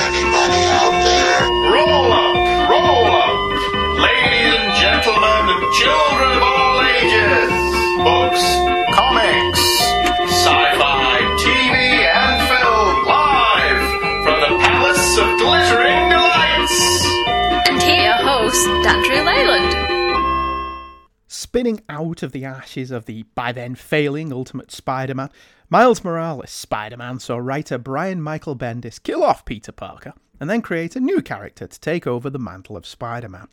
anybody Spinning out of the ashes of the by then failing Ultimate Spider Man, Miles Morales Spider Man saw writer Brian Michael Bendis kill off Peter Parker and then create a new character to take over the mantle of Spider Man.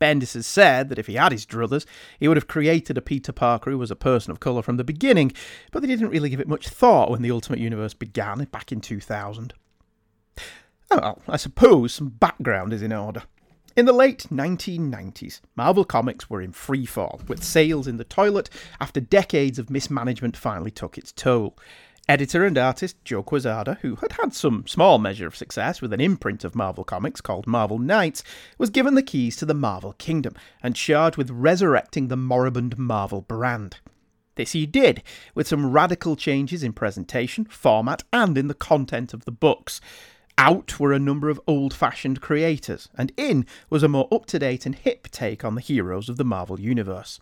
Bendis has said that if he had his druthers, he would have created a Peter Parker who was a person of colour from the beginning, but they didn't really give it much thought when the Ultimate Universe began back in 2000. Oh, well, I suppose some background is in order. In the late 1990s, Marvel Comics were in free fall, with sales in the toilet after decades of mismanagement finally took its toll. Editor and artist Joe Quesada, who had had some small measure of success with an imprint of Marvel Comics called Marvel Knights, was given the keys to the Marvel Kingdom and charged with resurrecting the moribund Marvel brand. This he did, with some radical changes in presentation, format, and in the content of the books. Out were a number of old fashioned creators, and in was a more up to date and hip take on the heroes of the Marvel Universe.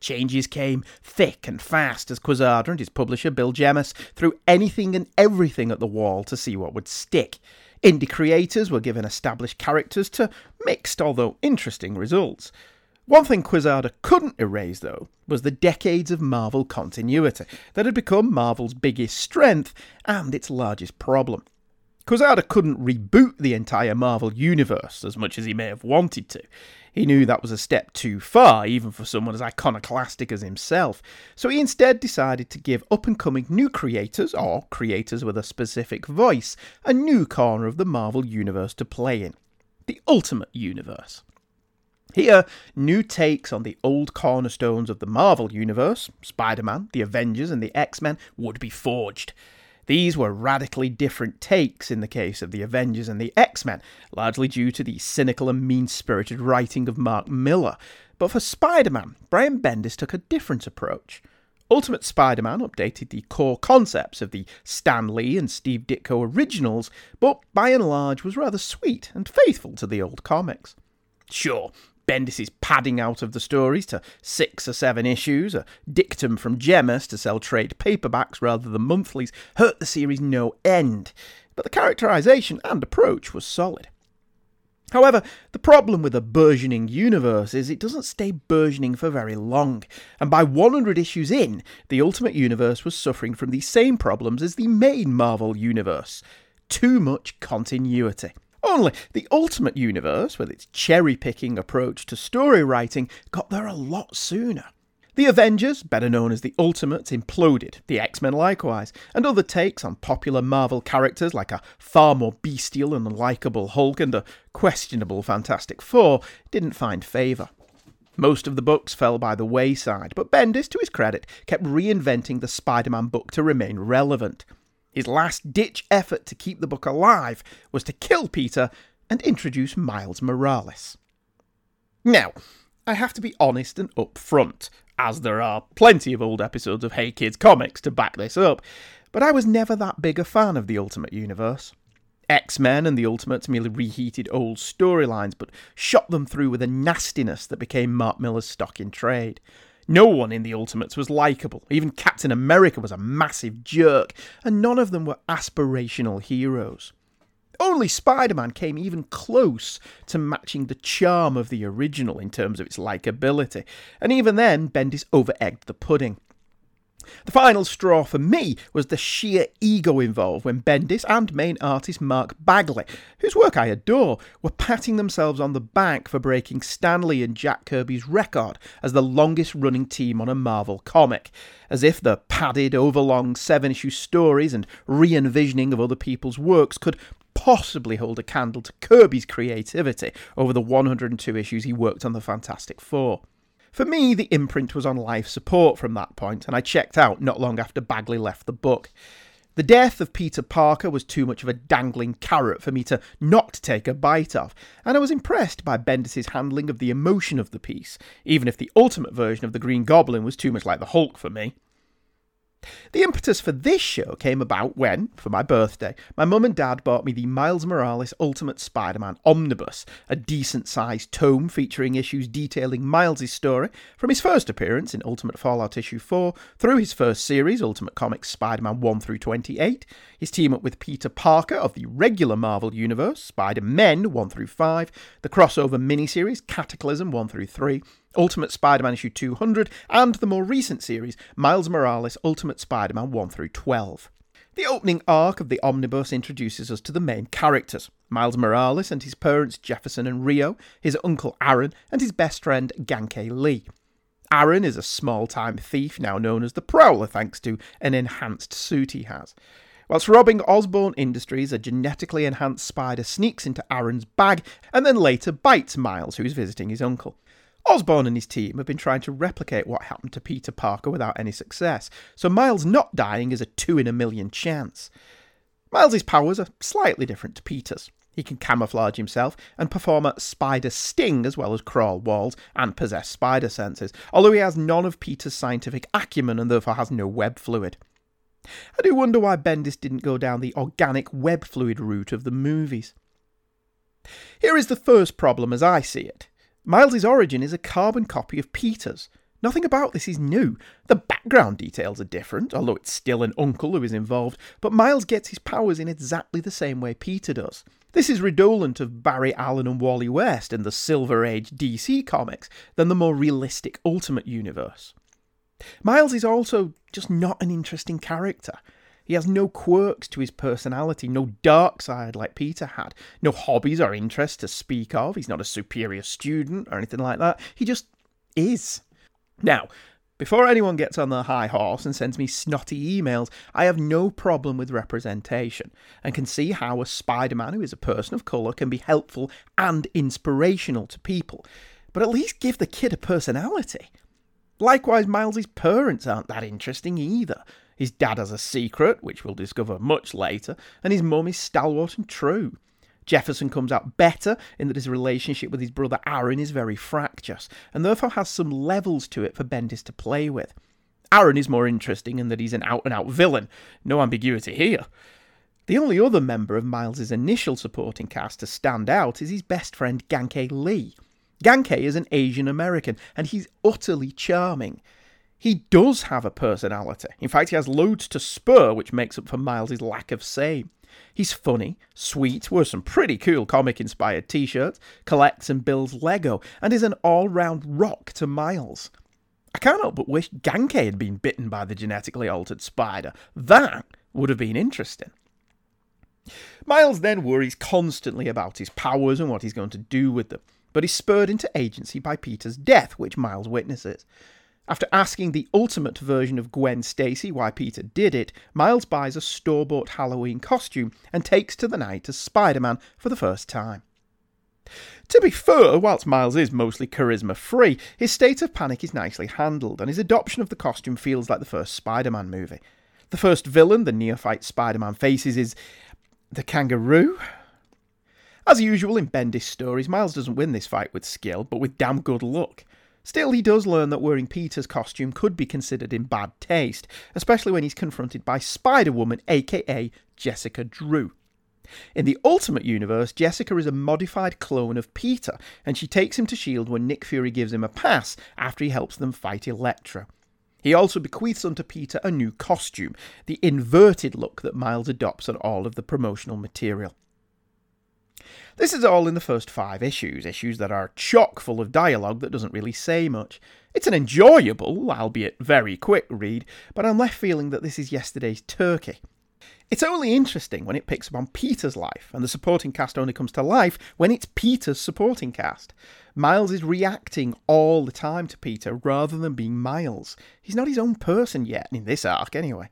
Changes came thick and fast as Quesada and his publisher Bill Jemas threw anything and everything at the wall to see what would stick. Indie creators were given established characters to mixed, although interesting, results. One thing Quesada couldn't erase, though, was the decades of Marvel continuity that had become Marvel's biggest strength and its largest problem. Quesada couldn't reboot the entire Marvel universe as much as he may have wanted to. He knew that was a step too far, even for someone as iconoclastic as himself, so he instead decided to give up and coming new creators, or creators with a specific voice, a new corner of the Marvel universe to play in the Ultimate Universe. Here, new takes on the old cornerstones of the Marvel Universe, Spider Man, the Avengers, and the X Men, would be forged. These were radically different takes in the case of the Avengers and the X Men, largely due to the cynical and mean spirited writing of Mark Millar. But for Spider Man, Brian Bendis took a different approach. Ultimate Spider Man updated the core concepts of the Stan Lee and Steve Ditko originals, but by and large was rather sweet and faithful to the old comics. Sure, Bendis' padding out of the stories to six or seven issues, a dictum from Jemas to sell trade paperbacks rather than monthlies, hurt the series no end, but the characterization and approach was solid. However, the problem with a burgeoning universe is it doesn't stay burgeoning for very long, and by 100 issues in, the Ultimate Universe was suffering from the same problems as the main Marvel Universe too much continuity. Only the Ultimate Universe, with its cherry picking approach to story writing, got there a lot sooner. The Avengers, better known as the Ultimates, imploded, the X Men likewise, and other takes on popular Marvel characters like a far more bestial and unlikable Hulk and a questionable Fantastic Four didn't find favour. Most of the books fell by the wayside, but Bendis, to his credit, kept reinventing the Spider Man book to remain relevant. His last ditch effort to keep the book alive was to kill Peter and introduce Miles Morales. Now, I have to be honest and upfront, as there are plenty of old episodes of Hey Kids comics to back this up, but I was never that big a fan of the Ultimate Universe. X Men and the Ultimates merely reheated old storylines, but shot them through with a nastiness that became Mark Millar's stock in trade. No one in the Ultimates was likeable. Even Captain America was a massive jerk, and none of them were aspirational heroes. Only Spider Man came even close to matching the charm of the original in terms of its likability, and even then, Bendis over egged the pudding. The final straw for me was the sheer ego involved when Bendis and main artist Mark Bagley, whose work I adore, were patting themselves on the back for breaking Stan Lee and Jack Kirby's record as the longest running team on a Marvel comic, as if the padded, overlong seven issue stories and re envisioning of other people's works could possibly hold a candle to Kirby's creativity over the 102 issues he worked on the Fantastic Four. For me, the imprint was on life support from that point, and I checked out not long after Bagley left the book. The death of Peter Parker was too much of a dangling carrot for me to not take a bite of, and I was impressed by Bendis' handling of the emotion of the piece, even if the ultimate version of the Green Goblin was too much like the Hulk for me. The impetus for this show came about when, for my birthday, my mum and dad bought me the Miles Morales Ultimate Spider Man Omnibus, a decent sized tome featuring issues detailing Miles' story from his first appearance in Ultimate Fallout issue 4 through his first series, Ultimate Comics Spider Man 1 through 28, his team up with Peter Parker of the regular Marvel Universe, Spider Men 1 through 5, the crossover miniseries Cataclysm 1 through 3, Ultimate Spider Man issue 200, and the more recent series, Miles Morales Ultimate Spider Man 1 through 12. The opening arc of the omnibus introduces us to the main characters Miles Morales and his parents Jefferson and Rio, his uncle Aaron, and his best friend Ganke Lee. Aaron is a small time thief now known as the Prowler thanks to an enhanced suit he has. Whilst robbing Osborn Industries, a genetically enhanced spider sneaks into Aaron's bag and then later bites Miles, who is visiting his uncle. Osborn and his team have been trying to replicate what happened to Peter Parker without any success, so Miles not dying is a two in a million chance. Miles's powers are slightly different to Peter's. He can camouflage himself and perform a spider sting as well as crawl walls and possess spider senses, although he has none of Peter's scientific acumen and therefore has no web fluid. I do wonder why Bendis didn't go down the organic web fluid route of the movies. Here is the first problem as I see it. Miles's origin is a carbon copy of Peter's. Nothing about this is new. The background details are different, although it's still an uncle who is involved, but Miles gets his powers in exactly the same way Peter does. This is redolent of Barry Allen and Wally West in the Silver Age DC comics than the more realistic Ultimate Universe. Miles is also just not an interesting character. He has no quirks to his personality, no dark side like Peter had, no hobbies or interests to speak of. He's not a superior student or anything like that. He just is. Now, before anyone gets on their high horse and sends me snotty emails, I have no problem with representation and can see how a Spider Man who is a person of colour can be helpful and inspirational to people. But at least give the kid a personality. Likewise, Miles's parents aren't that interesting either. His dad has a secret, which we'll discover much later, and his mum is stalwart and true. Jefferson comes out better in that his relationship with his brother Aaron is very fractious, and therefore has some levels to it for Bendis to play with. Aaron is more interesting in that he's an out and out villain, no ambiguity here. The only other member of Miles's initial supporting cast to stand out is his best friend Ganke Lee. Ganke is an Asian American, and he's utterly charming. He does have a personality. In fact, he has loads to spur, which makes up for Miles' lack of same. He's funny, sweet, wears some pretty cool comic inspired t shirts, collects and builds Lego, and is an all round rock to Miles. I can't help but wish Ganke had been bitten by the genetically altered spider. That would have been interesting. Miles then worries constantly about his powers and what he's going to do with them, but is spurred into agency by Peter's death, which Miles witnesses. After asking the ultimate version of Gwen Stacy why Peter did it, Miles buys a store bought Halloween costume and takes to the night as Spider Man for the first time. To be fair, whilst Miles is mostly charisma free, his state of panic is nicely handled, and his adoption of the costume feels like the first Spider Man movie. The first villain the neophyte Spider Man faces is the kangaroo. As usual in Bendis stories, Miles doesn't win this fight with skill, but with damn good luck. Still, he does learn that wearing Peter's costume could be considered in bad taste, especially when he's confronted by Spider Woman, aka Jessica Drew. In the Ultimate Universe, Jessica is a modified clone of Peter, and she takes him to S.H.I.E.L.D. when Nick Fury gives him a pass after he helps them fight Elektra. He also bequeaths unto Peter a new costume, the inverted look that Miles adopts on all of the promotional material. This is all in the first five issues, issues that are chock full of dialogue that doesn't really say much. It's an enjoyable, albeit very quick read, but I'm left feeling that this is yesterday's Turkey. It's only interesting when it picks up on Peter's life, and the supporting cast only comes to life when it's Peter's supporting cast. Miles is reacting all the time to Peter rather than being Miles. He's not his own person yet, in this arc anyway.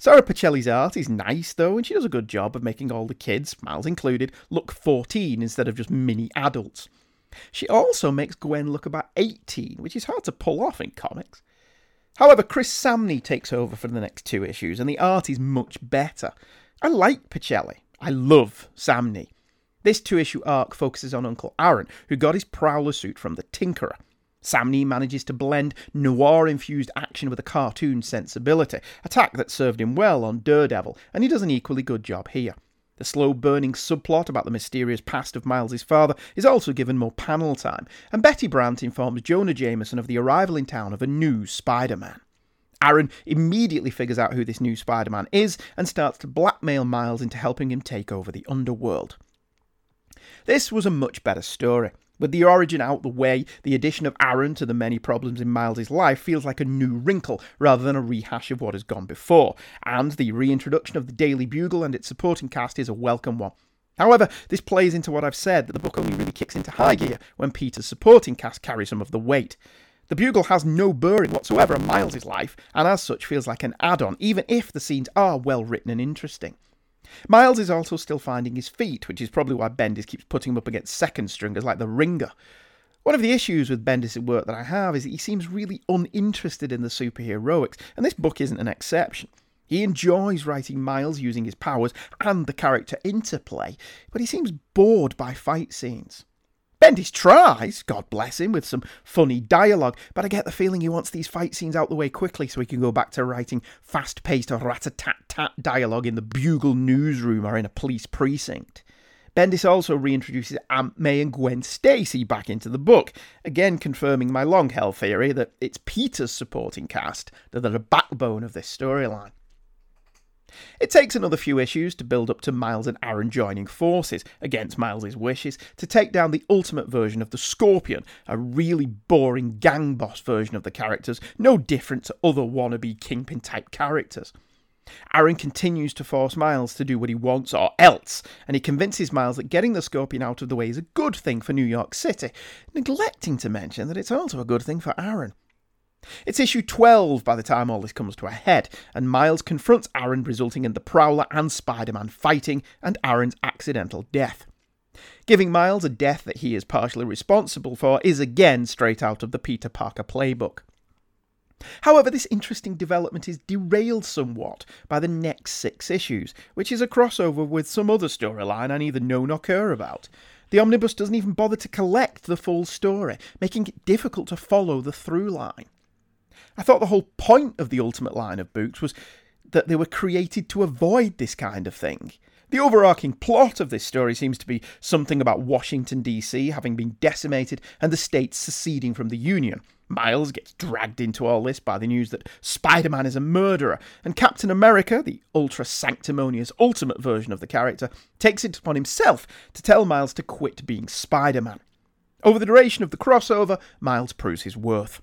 Sara Pichelli's art is nice though, and she does a good job of making all the kids, Miles included, look 14 instead of just mini adults. She also makes Gwen look about 18, which is hard to pull off in comics. However, Chris Samnee takes over for the next two issues, and the art is much better. I like Pichelli. I love Samnee. This two issue arc focuses on Uncle Aaron, who got his Prowler suit from the Tinkerer. Samnee manages to blend noir infused action with a cartoon sensibility, a tack that served him well on Daredevil, and he does an equally good job here. The slow burning subplot about the mysterious past of Miles's father is also given more panel time, and Betty Brant informs Jonah Jameson of the arrival in town of a new Spider Man. Aaron immediately figures out who this new Spider Man is and starts to blackmail Miles into helping him take over the underworld. This was a much better story. With the origin out the way, the addition of Aaron to the many problems in Miles' life feels like a new wrinkle rather than a rehash of what has gone before, and the reintroduction of the Daily Bugle and its supporting cast is a welcome one. However, this plays into what I've said that the book only really kicks into high gear when Peter's supporting cast carry some of the weight. The Bugle has no bearing whatsoever on Miles' life, and as such feels like an add on, even if the scenes are well written and interesting. Miles is also still finding his feet, which is probably why Bendis keeps putting him up against second stringers like the Ringer. One of the issues with Bendis' work that I have is that he seems really uninterested in the superheroics, and this book isn't an exception. He enjoys writing Miles using his powers and the character interplay, but he seems bored by fight scenes. Bendis tries, God bless him, with some funny dialogue, but I get the feeling he wants these fight scenes out the way quickly so he can go back to writing fast paced rat a tat tat dialogue in the Bugle newsroom or in a police precinct. Bendis also reintroduces Aunt May and Gwen Stacy back into the book, again confirming my long held theory that it's Peter's supporting cast that are the backbone of this storyline. It takes another few issues to build up to Miles and Aaron joining forces, against Miles's wishes, to take down the ultimate version of the Scorpion, a really boring gang boss version of the characters, no different to other wannabe Kingpin type characters. Aaron continues to force Miles to do what he wants or else, and he convinces Miles that getting the Scorpion out of the way is a good thing for New York City, neglecting to mention that it's also a good thing for Aaron. It's issue 12 by the time all this comes to a head, and Miles confronts Aaron, resulting in the Prowler and Spider Man fighting and Aaron's accidental death. Giving Miles a death that he is partially responsible for is again straight out of the Peter Parker playbook. However, this interesting development is derailed somewhat by the next six issues, which is a crossover with some other storyline I neither know nor care about. The omnibus doesn't even bother to collect the full story, making it difficult to follow the through line. I thought the whole point of the Ultimate line of books was that they were created to avoid this kind of thing. The overarching plot of this story seems to be something about Washington, D.C. having been decimated and the states seceding from the Union. Miles gets dragged into all this by the news that Spider Man is a murderer, and Captain America, the ultra sanctimonious ultimate version of the character, takes it upon himself to tell Miles to quit being Spider Man. Over the duration of the crossover, Miles proves his worth.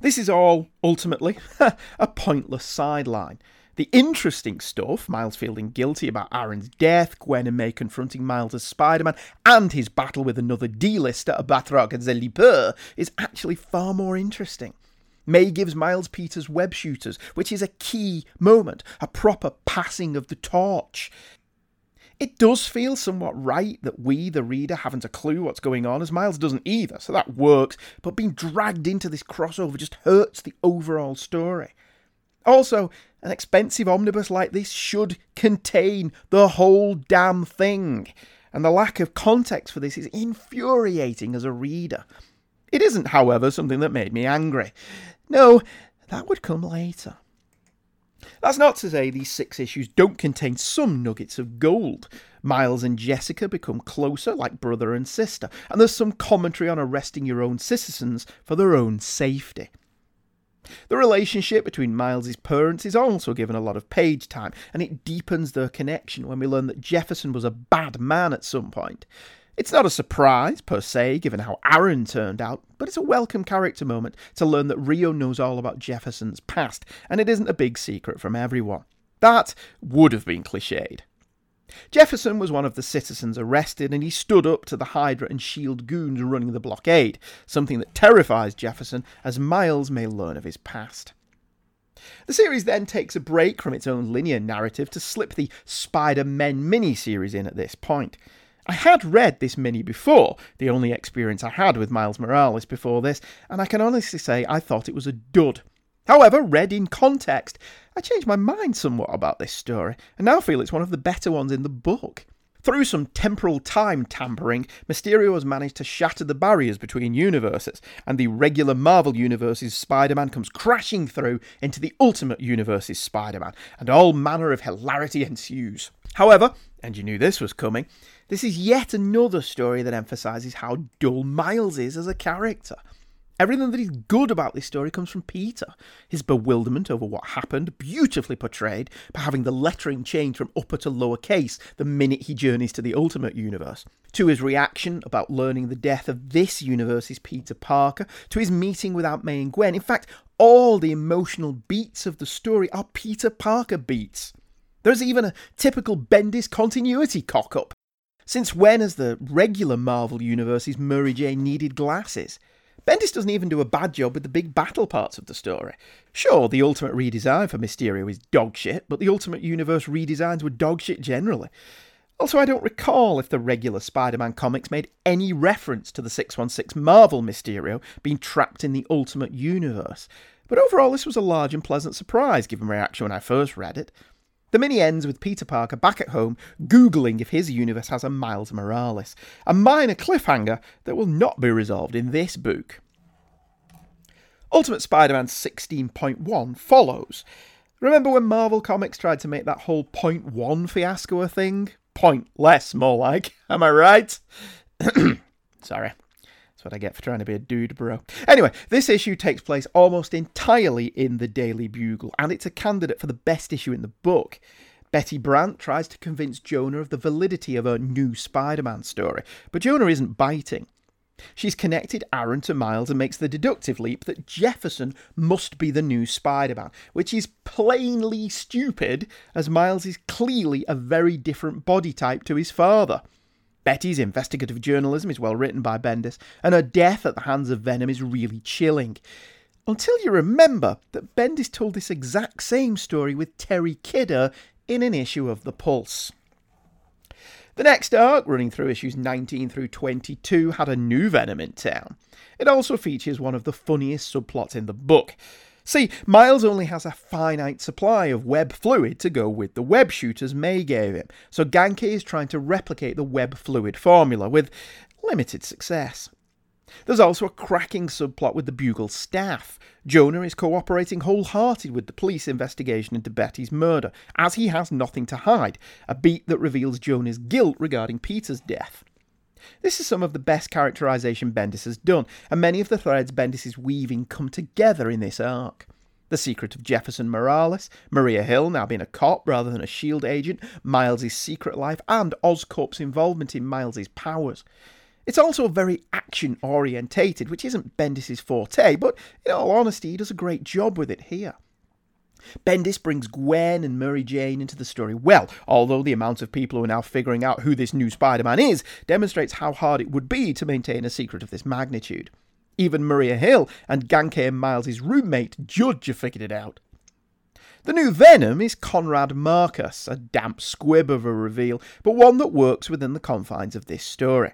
This is all, ultimately, a pointless sideline. The interesting stuff, Miles feeling guilty about Aaron's death, Gwen and May confronting Miles as Spider Man, and his battle with another D-lister, Batroc ze Leaper, is actually far more interesting. May gives Miles Peters web shooters, which is a key moment, a proper passing of the torch. It does feel somewhat right that we, the reader, haven't a clue what's going on, as Miles doesn't either, so that works, but being dragged into this crossover just hurts the overall story. Also, an expensive omnibus like this should contain the whole damn thing, and the lack of context for this is infuriating as a reader. It isn't, however, something that made me angry. No, that would come later. That's not to say these six issues don't contain some nuggets of gold. Miles and Jessica become closer, like brother and sister, and there's some commentary on arresting your own citizens for their own safety. The relationship between Miles's parents is also given a lot of page time, and it deepens their connection when we learn that Jefferson was a bad man at some point. It's not a surprise, per se, given how Aaron turned out, but it's a welcome character moment to learn that Rio knows all about Jefferson's past, and it isn't a big secret from everyone. That would have been cliched. Jefferson was one of the citizens arrested, and he stood up to the Hydra and SHIELD goons running the blockade, something that terrifies Jefferson as Miles may learn of his past. The series then takes a break from its own linear narrative to slip the Spider Men mini series in at this point. I had read this mini before, the only experience I had with Miles Morales before this, and I can honestly say I thought it was a dud. However, read in context, I changed my mind somewhat about this story, and now feel it's one of the better ones in the book. Through some temporal time tampering, Mysterio has managed to shatter the barriers between universes, and the regular Marvel Universe's Spider Man comes crashing through into the Ultimate Universe's Spider Man, and all manner of hilarity ensues. However, and you knew this was coming, this is yet another story that emphasises how dull Miles is as a character. Everything that is good about this story comes from Peter. His bewilderment over what happened, beautifully portrayed by having the lettering change from upper to lower case the minute he journeys to the Ultimate Universe, to his reaction about learning the death of this universe's Peter Parker, to his meeting with Aunt May and Gwen. In fact, all the emotional beats of the story are Peter Parker beats. There's even a typical Bendis continuity cock up. Since when has the regular Marvel Universe's Mary Jane needed glasses? Bendis doesn't even do a bad job with the big battle parts of the story. Sure, the Ultimate redesign for Mysterio is dogshit, but the Ultimate Universe redesigns were dogshit generally. Also, I don't recall if the regular Spider Man comics made any reference to the 616 Marvel Mysterio being trapped in the Ultimate Universe. But overall, this was a large and pleasant surprise given my reaction when I first read it. The mini ends with Peter Parker back at home, Googling if his universe has a Miles Morales, a minor cliffhanger that will not be resolved in this book. Ultimate Spider Man 16.1 follows. Remember when Marvel Comics tried to make that whole point one fiasco a thing? Point less, more like. Am I right? Sorry. That's what I get for trying to be a dude, bro. Anyway, this issue takes place almost entirely in the Daily Bugle, and it's a candidate for the best issue in the book. Betty Brant tries to convince Jonah of the validity of her new Spider Man story, but Jonah isn't biting. She's connected Aaron to Miles and makes the deductive leap that Jefferson must be the new Spider Man, which is plainly stupid, as Miles is clearly a very different body type to his father. Betty's investigative journalism is well written by Bendis, and her death at the hands of Venom is really chilling. Until you remember that Bendis told this exact same story with Terri Kidder in an issue of The Pulse. The next arc, running through issues 19 through 22, had a new Venom in town. It also features one of the funniest subplots in the book. See, Miles only has a finite supply of web fluid to go with the web shooters May gave him, so Ganke is trying to replicate the web fluid formula with limited success. There's also a cracking subplot with the Bugle staff. Jonah is cooperating wholehearted with the police investigation into Betty's murder, as he has nothing to hide, a beat that reveals Jonah's guilt regarding Peter's death. This is some of the best characterization Bendis has done, and many of the threads Bendis is weaving come together in this arc. The secret of Jefferson Morales, Maria Hill now being a cop rather than a SHIELD agent, Miles' secret life, and Oscorp's involvement in Miles' powers. It's also very action orientated, which isn't Bendis' forte, but in all honesty, he does a great job with it here. Bendis brings Gwen and Mary Jane into the story well, although the amount of people who are now figuring out who this new Spider Man is demonstrates how hard it would be to maintain a secret of this magnitude. Even Maria Hill and Ganke and Miles' roommate Judge have figured it out. The new Venom is Conrad Marcus, a damp squib of a reveal, but one that works within the confines of this story.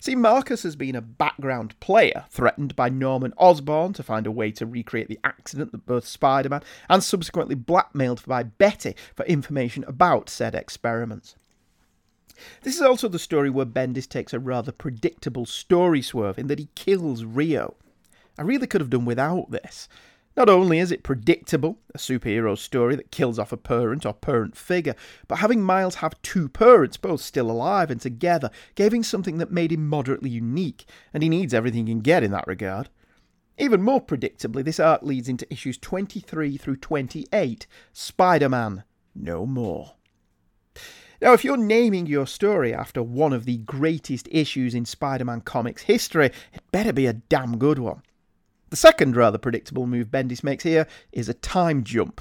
See, Marcus has been a background player, threatened by Norman Osborn to find a way to recreate the accident that birthed Spider Man, and subsequently blackmailed by Betty for information about said experiments. This is also the story where Bendis takes a rather predictable story swerve in that he kills Rio. I really could have done without this. Not only is it predictable, a superhero story that kills off a parent or parent figure, but having Miles have two parents, both still alive and together, gave him something that made him moderately unique, and he needs everything he can get in that regard. Even more predictably, this arc leads into issues 23 through 28 Spider Man No More. Now, if you're naming your story after one of the greatest issues in Spider Man comics history, it better be a damn good one. The second rather predictable move Bendis makes here is a time jump.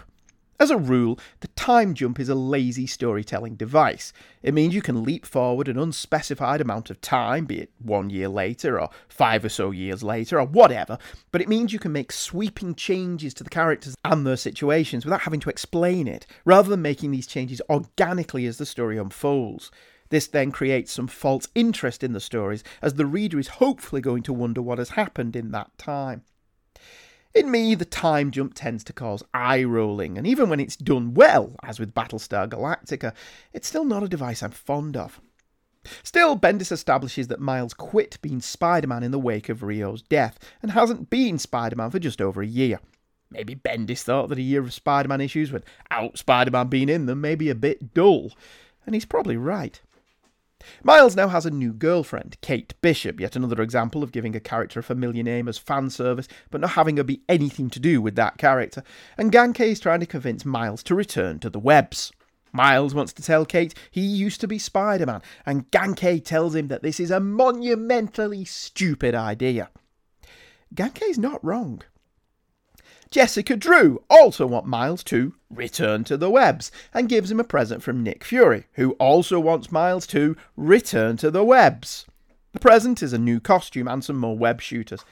As a rule, the time jump is a lazy storytelling device. It means you can leap forward an unspecified amount of time, be it one year later or five or so years later or whatever, but it means you can make sweeping changes to the characters and their situations without having to explain it, rather than making these changes organically as the story unfolds. This then creates some false interest in the stories, as the reader is hopefully going to wonder what has happened in that time. In me, the time jump tends to cause eye rolling, and even when it's done well, as with Battlestar Galactica, it's still not a device I'm fond of. Still, Bendis establishes that Miles quit being Spider Man in the wake of Rio's death and hasn't been Spider Man for just over a year. Maybe Bendis thought that a year of Spider Man issues without Spider Man being in them may be a bit dull, and he's probably right. Miles now has a new girlfriend, Kate Bishop, yet another example of giving a character a familiar name as fan service, but not having her be anything to do with that character, and Ganke is trying to convince Miles to return to the webs. Miles wants to tell Kate he used to be Spider Man, and Ganke tells him that this is a monumentally stupid idea. Ganke's not wrong. Jessica Drew also wants Miles to return to the webs and gives him a present from Nick Fury, who also wants Miles to return to the webs. The present is a new costume and some more web shooters.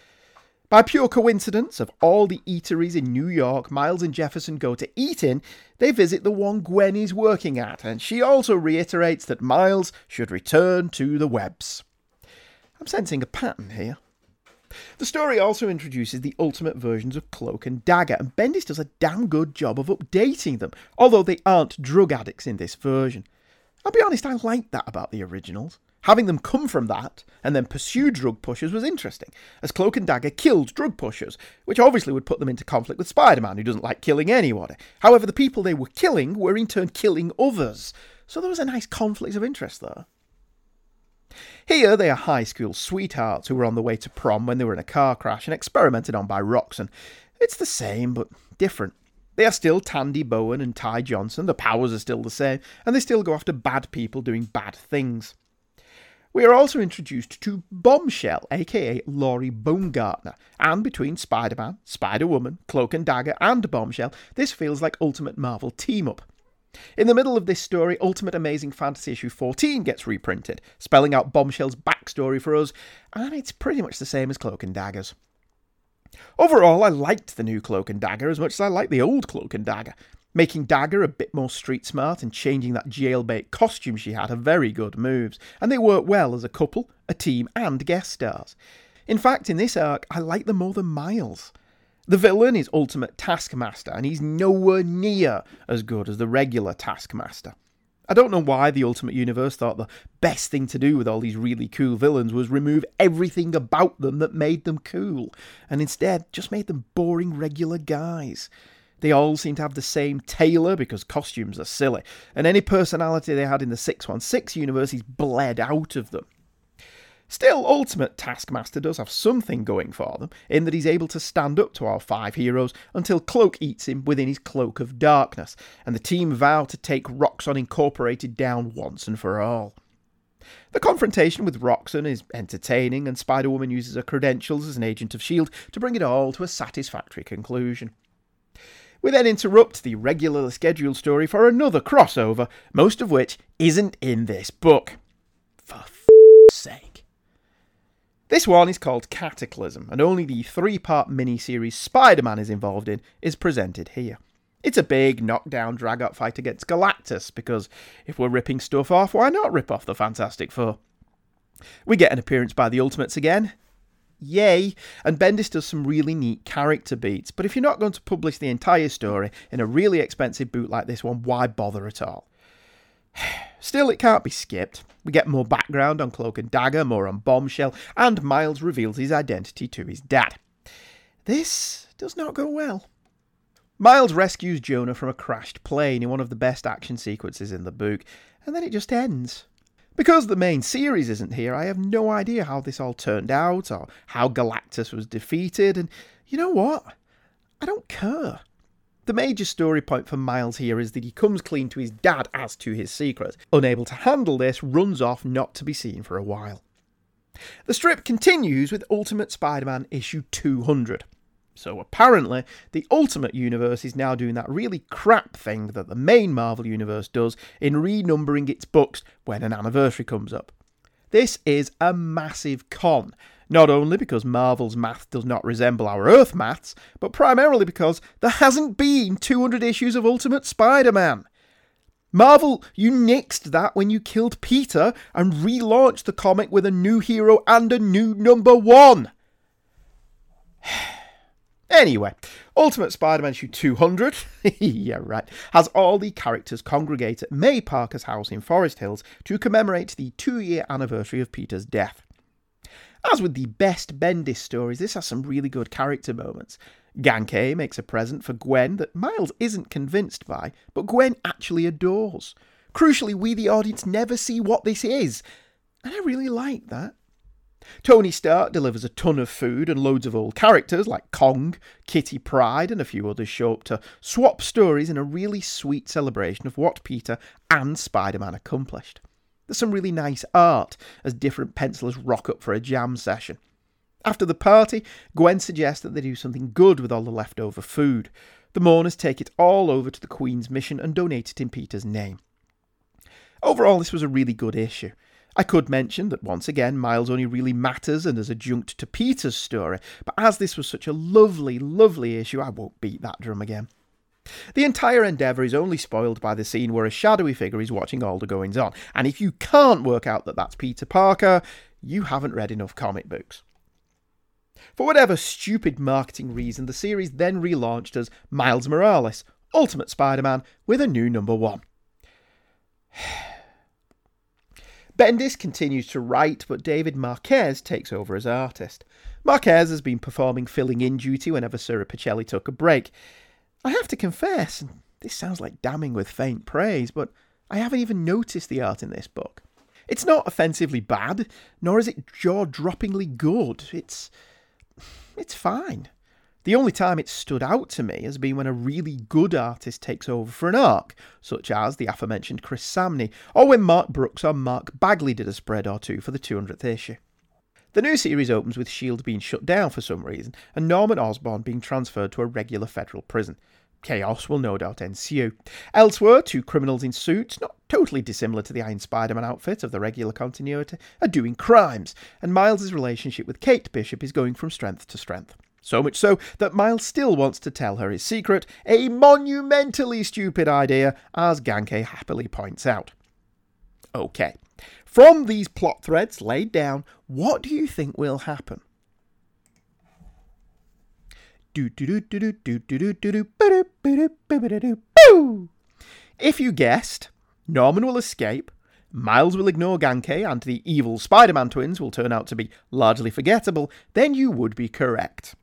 By pure coincidence, of all the eateries in New York Miles and Jefferson go to eat in, they visit the one Gwen is working at, and she also reiterates that Miles should return to the webs. I'm sensing a pattern here. The story also introduces the ultimate versions of Cloak and Dagger, and Bendis does a damn good job of updating them, although they aren't drug addicts in this version. I'll be honest, I like that about the originals. Having them come from that and then pursue drug pushers was interesting, as Cloak and Dagger killed drug pushers, which obviously would put them into conflict with Spider Man, who doesn't like killing anybody. However, the people they were killing were in turn killing others, so there was a nice conflict of interest there. Here, they are high school sweethearts who were on the way to prom when they were in a car crash and experimented on by Roxxon. It's the same, but different. They are still Tandy Bowen and Ty Johnson, the powers are still the same, and they still go after bad people doing bad things. We are also introduced to Bombshell, aka Lori Baumgartner, and between Spider Man, Spider Woman, Cloak and Dagger, and Bombshell, this feels like Ultimate Marvel team up. In the middle of this story, Ultimate Amazing Fantasy issue 14 gets reprinted, spelling out Bombshell's backstory for us, and it's pretty much the same as Cloak and Dagger's. Overall, I liked the new Cloak and Dagger as much as I liked the old Cloak and Dagger. Making Dagger a bit more street smart and changing that jailbait costume she had are very good moves, and they work well as a couple, a team, and guest stars. In fact, in this arc, I like them more than Miles. The villain is Ultimate Taskmaster, and he's nowhere near as good as the regular Taskmaster. I don't know why the Ultimate Universe thought the best thing to do with all these really cool villains was remove everything about them that made them cool, and instead just made them boring regular guys. They all seem to have the same tailor because costumes are silly, and any personality they had in the 616 universe is bled out of them. Still, Ultimate Taskmaster does have something going for them, in that he's able to stand up to our five heroes until Cloak eats him within his cloak of darkness, and the team vow to take Roxxon Incorporated down once and for all. The confrontation with Roxxon is entertaining, and Spider Woman uses her credentials as an agent of S.H.I.E.L.D. to bring it all to a satisfactory conclusion. We then interrupt the regularly scheduled story for another crossover, most of which isn't in this book. This one is called Cataclysm, and only the three part miniseries Spider Man is involved in is presented here. It's a big knockdown drag out fight against Galactus, because if we're ripping stuff off, why not rip off the Fantastic Four? We get an appearance by the Ultimates again. Yay! And Bendis does some really neat character beats, but if you're not going to publish the entire story in a really expensive boot like this one, why bother at all? Still, it can't be skipped. We get more background on Cloak and Dagger, more on Bombshell, and Miles reveals his identity to his dad. This does not go well. Miles rescues Jonah from a crashed plane in one of the best action sequences in the book, and then it just ends. Because the main series isn't here, I have no idea how this all turned out or how Galactus was defeated, and you know what? I don't care. The major story point for Miles here is that he comes clean to his dad as to his secret. Unable to handle this, runs off not to be seen for a while. The strip continues with Ultimate Spider Man issue 200. So apparently, the Ultimate Universe is now doing that really crap thing that the main Marvel Universe does in renumbering its books when an anniversary comes up. This is a massive con, not only because Marvel's math does not resemble our Earth maths, but primarily because there hasn't been 200 issues of Ultimate Spider Man. Marvel, you nixed that when you killed Peter and relaunched the comic with a new hero and a new number one. Anyway, Ultimate Spider Man issue 200, yeah, right, has all the characters congregate at May Parker's house in Forest Hills to commemorate the two year anniversary of Peter's death. As with the best Bendis stories, this has some really good character moments. Ganke makes a present for Gwen that Miles isn't convinced by, but Gwen actually adores. Crucially, we the audience never see what this is, and I really like that. Tony Stark delivers a ton of food, and loads of old characters like Kong, Kitty Pryde, and a few others show up to swap stories in a really sweet celebration of what Peter and Spider Man accomplished. There's some really nice art as different pencilers rock up for a jam session. After the party, Gwen suggests that they do something good with all the leftover food. The mourners take it all over to the Queen's mission and donate it in Peter's name. Overall, this was a really good issue. I could mention that once again, Miles only really matters and is adjunct to Peter's story, but as this was such a lovely, lovely issue, I won't beat that drum again. The entire endeavour is only spoiled by the scene where a shadowy figure is watching all the goings on, and if you can't work out that that's Peter Parker, you haven't read enough comic books. For whatever stupid marketing reason, the series then relaunched as Miles Morales, Ultimate Spider Man, with a new number one. Bendis continues to write, but David Marquez takes over as artist. Marquez has been performing filling in duty whenever Sara Pichelli took a break. I have to confess, and this sounds like damning with faint praise, but I haven't even noticed the art in this book. It's not offensively bad, nor is it jaw droppingly good. It's. it's fine. The only time it stood out to me has been when a really good artist takes over for an arc, such as the aforementioned Chris Samnee, or when Mark Brooks or Mark Bagley did a spread or two for the 200th issue. The new series opens with S.H.I.E.L.D. being shut down for some reason, and Norman Osborn being transferred to a regular federal prison. Chaos will no doubt ensue. Elsewhere, two criminals in suits, not totally dissimilar to the Iron Spider Man outfit of the regular continuity, are doing crimes, and Miles' relationship with Kate Bishop is going from strength to strength. So much so that Miles still wants to tell her his secret, a monumentally stupid idea, as Ganke happily points out. Okay, from these plot threads laid down, what do you think will happen? If you guessed, Norman will escape, Miles will ignore Ganke, and the evil Spider Man twins will turn out to be largely forgettable, then you would be correct.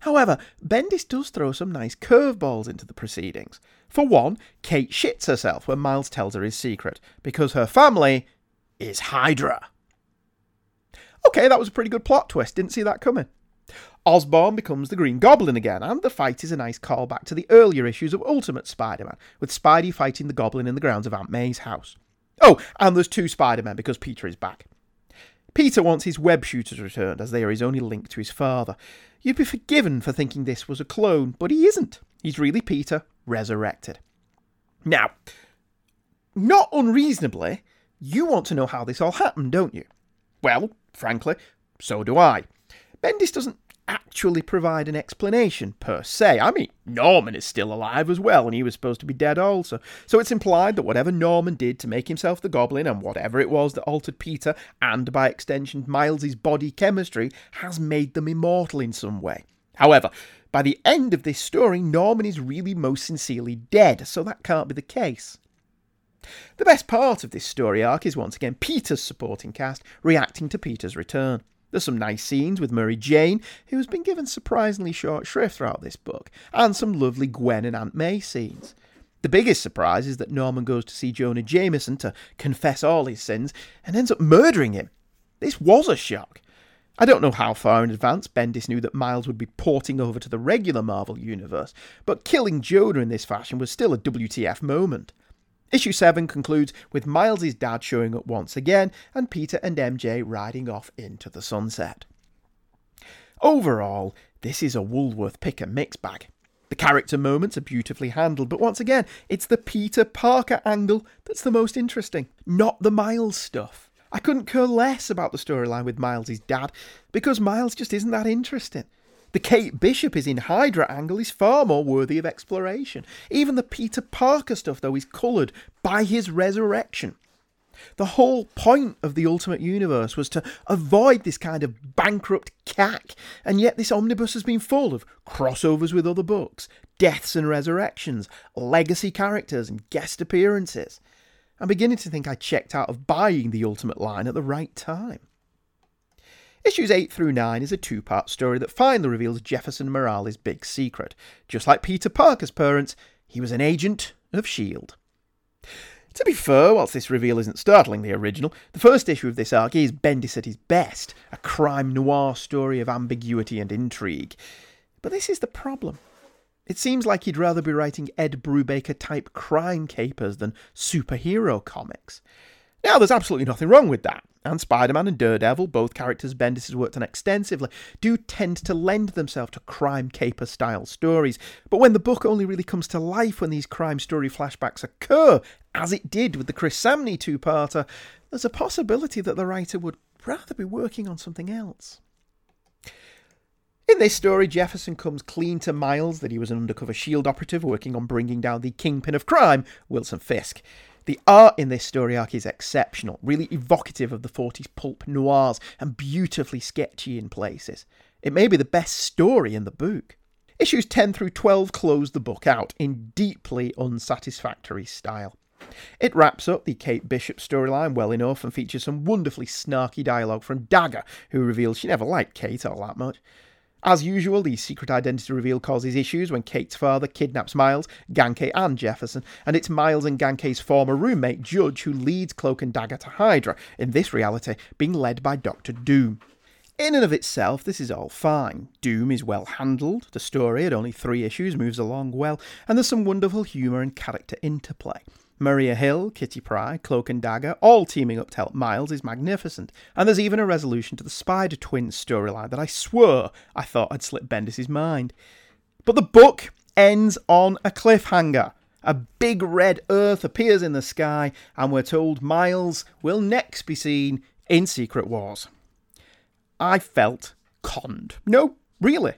However, Bendis does throw some nice curveballs into the proceedings. For one, Kate shits herself when Miles tells her his secret, because her family is Hydra. Okay, that was a pretty good plot twist, didn't see that coming. Osborn becomes the Green Goblin again, and the fight is a nice callback to the earlier issues of Ultimate Spider Man, with Spidey fighting the Goblin in the grounds of Aunt May's house. Oh, and there's two Spider Men because Peter is back. Peter wants his web shooters returned, as they are his only link to his father. You'd be forgiven for thinking this was a clone, but he isn't. He's really Peter, resurrected. Now, not unreasonably, you want to know how this all happened, don't you? Well, frankly, so do I. Bendis doesn't actually provide an explanation per se. I mean, Norman is still alive as well, and he was supposed to be dead also. So it's implied that whatever Norman did to make himself the Goblin, and whatever it was that altered Peter, and by extension Miles's body chemistry, has made them immortal in some way. However, by the end of this story, Norman is really most sincerely dead, so that can't be the case. The best part of this story arc is once again Peter's supporting cast reacting to Peter's return. There's some nice scenes with Mary Jane, who has been given surprisingly short shrift throughout this book, and some lovely Gwen and Aunt May scenes. The biggest surprise is that Norman goes to see Jonah Jameson to confess all his sins and ends up murdering him. This was a shock. I don't know how far in advance Bendis knew that Miles would be porting over to the regular Marvel universe, but killing Jonah in this fashion was still a WTF moment. Issue 7 concludes with Miles' dad showing up once again and Peter and MJ riding off into the sunset. Overall, this is a Woolworth pick and mix bag. The character moments are beautifully handled, but once again, it's the Peter Parker angle that's the most interesting, not the Miles stuff. I couldn't care less about the storyline with Miles' dad because Miles just isn't that interesting. The Kate Bishop is in Hydra angle is far more worthy of exploration. Even the Peter Parker stuff, though, is coloured by his resurrection. The whole point of the Ultimate Universe was to avoid this kind of bankrupt cack, and yet this omnibus has been full of crossovers with other books, deaths and resurrections, legacy characters, and guest appearances. I'm beginning to think I checked out of buying the Ultimate line at the right time. Issues 8 through 9 is a two part story that finally reveals Jefferson Morales' big secret. Just like Peter Parker's parents, he was an agent of S.H.I.E.L.D. To be fair, whilst this reveal isn't startlingly original, the first issue of this arc is Bendis at his best, a crime noir story of ambiguity and intrigue. But this is the problem. It seems like he'd rather be writing Ed Brubaker type crime capers than superhero comics. Now, there's absolutely nothing wrong with that, and Spider Man and Daredevil, both characters Bendis has worked on extensively, do tend to lend themselves to crime caper style stories. But when the book only really comes to life when these crime story flashbacks occur, as it did with the Chris Samnee two parter, there's a possibility that the writer would rather be working on something else. In this story, Jefferson comes clean to Miles that he was an undercover SHIELD operative working on bringing down the kingpin of crime, Wilson Fisk. The art in this story arc is exceptional, really evocative of the 40s pulp noirs and beautifully sketchy in places. It may be the best story in the book. Issues 10 through 12 close the book out in deeply unsatisfactory style. It wraps up the Kate Bishop storyline well enough and features some wonderfully snarky dialogue from Dagger, who reveals she never liked Kate all that much. As usual, the secret identity reveal causes issues when Kate's father kidnaps Miles, Ganke, and Jefferson, and it's Miles and Ganke's former roommate, Judge, who leads Cloak and Dagger to Hydra, in this reality being led by Doctor Doom. In and of itself, this is all fine. Doom is well handled, the story, at only three issues, moves along well, and there's some wonderful humour and character interplay. Maria Hill, Kitty Pryde, Cloak and Dagger, all teaming up to help Miles is magnificent. And there's even a resolution to the Spider Twins storyline that I swore I thought had slipped Bendis' mind. But the book ends on a cliffhanger. A big red Earth appears in the sky, and we're told Miles will next be seen in Secret Wars. I felt conned. No, really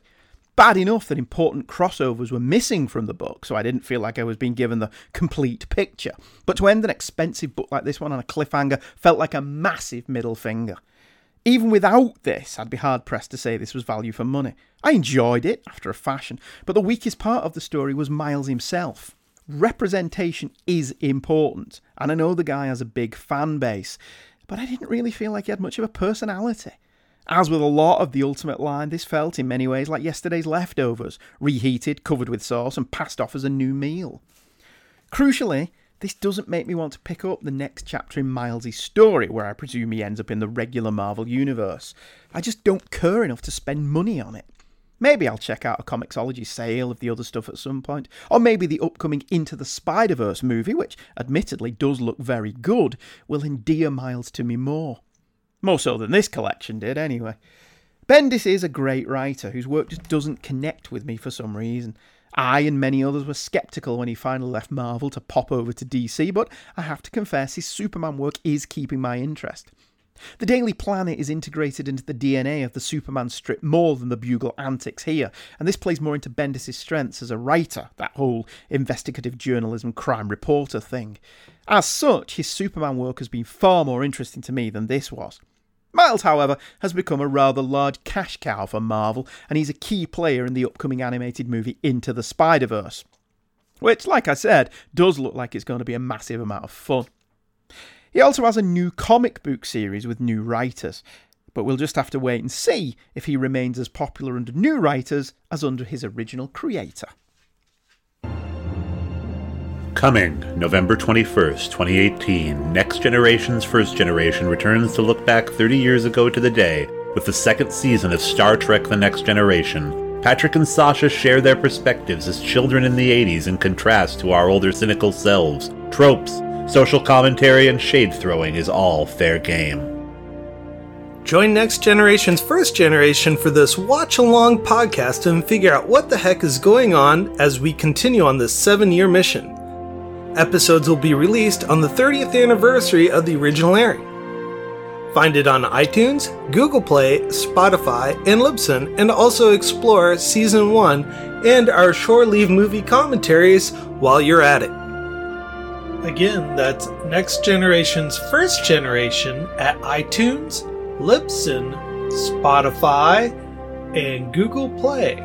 bad enough that important crossovers were missing from the book, so I didn't feel like I was being given the complete picture. But to end an expensive book like this one on a cliffhanger felt like a massive middle finger. Even without this, I'd be hard pressed to say this was value for money. I enjoyed it, after a fashion, but the weakest part of the story was Miles himself. Representation is important, and I know the guy has a big fan base, but I didn't really feel like he had much of a personality. As with a lot of the Ultimate line, this felt in many ways like yesterday's leftovers, reheated, covered with sauce, and passed off as a new meal. Crucially, this doesn't make me want to pick up the next chapter in Miles' story, where I presume he ends up in the regular Marvel universe. I just don't care enough to spend money on it. Maybe I'll check out a Comixology sale of the other stuff at some point, or maybe the upcoming Into the Spider Verse movie, which admittedly does look very good, will endear Miles to me more. More so than this collection did, anyway. Bendis is a great writer whose work just doesn't connect with me for some reason. I and many others were skeptical when he finally left Marvel to pop over to DC, but I have to confess his Superman work is keeping my interest. The Daily Planet is integrated into the DNA of the Superman strip more than the Bugle antics here, and this plays more into Bendis' strengths as a writer, that whole investigative journalism crime reporter thing. As such, his Superman work has been far more interesting to me than this was. Miles, however, has become a rather large cash cow for Marvel, and he's a key player in the upcoming animated movie Into the Spider Verse. Which, like I said, does look like it's going to be a massive amount of fun. He also has a new comic book series with new writers, but we'll just have to wait and see if he remains as popular under new writers as under his original creator. Coming November 21st, 2018, Next Generation's First Generation returns to look back 30 years ago to the day with the second season of Star Trek The Next Generation. Patrick and Sasha share their perspectives as children in the 80s in contrast to our older cynical selves. Tropes, social commentary, and shade throwing is all fair game. Join Next Generation's First Generation for this watch along podcast and figure out what the heck is going on as we continue on this seven year mission. Episodes will be released on the 30th anniversary of the original airing. Find it on iTunes, Google Play, Spotify, and Libsyn, and also explore Season 1 and our Shore Leave movie commentaries while you're at it. Again, that's Next Generation's First Generation at iTunes, Libsyn, Spotify, and Google Play.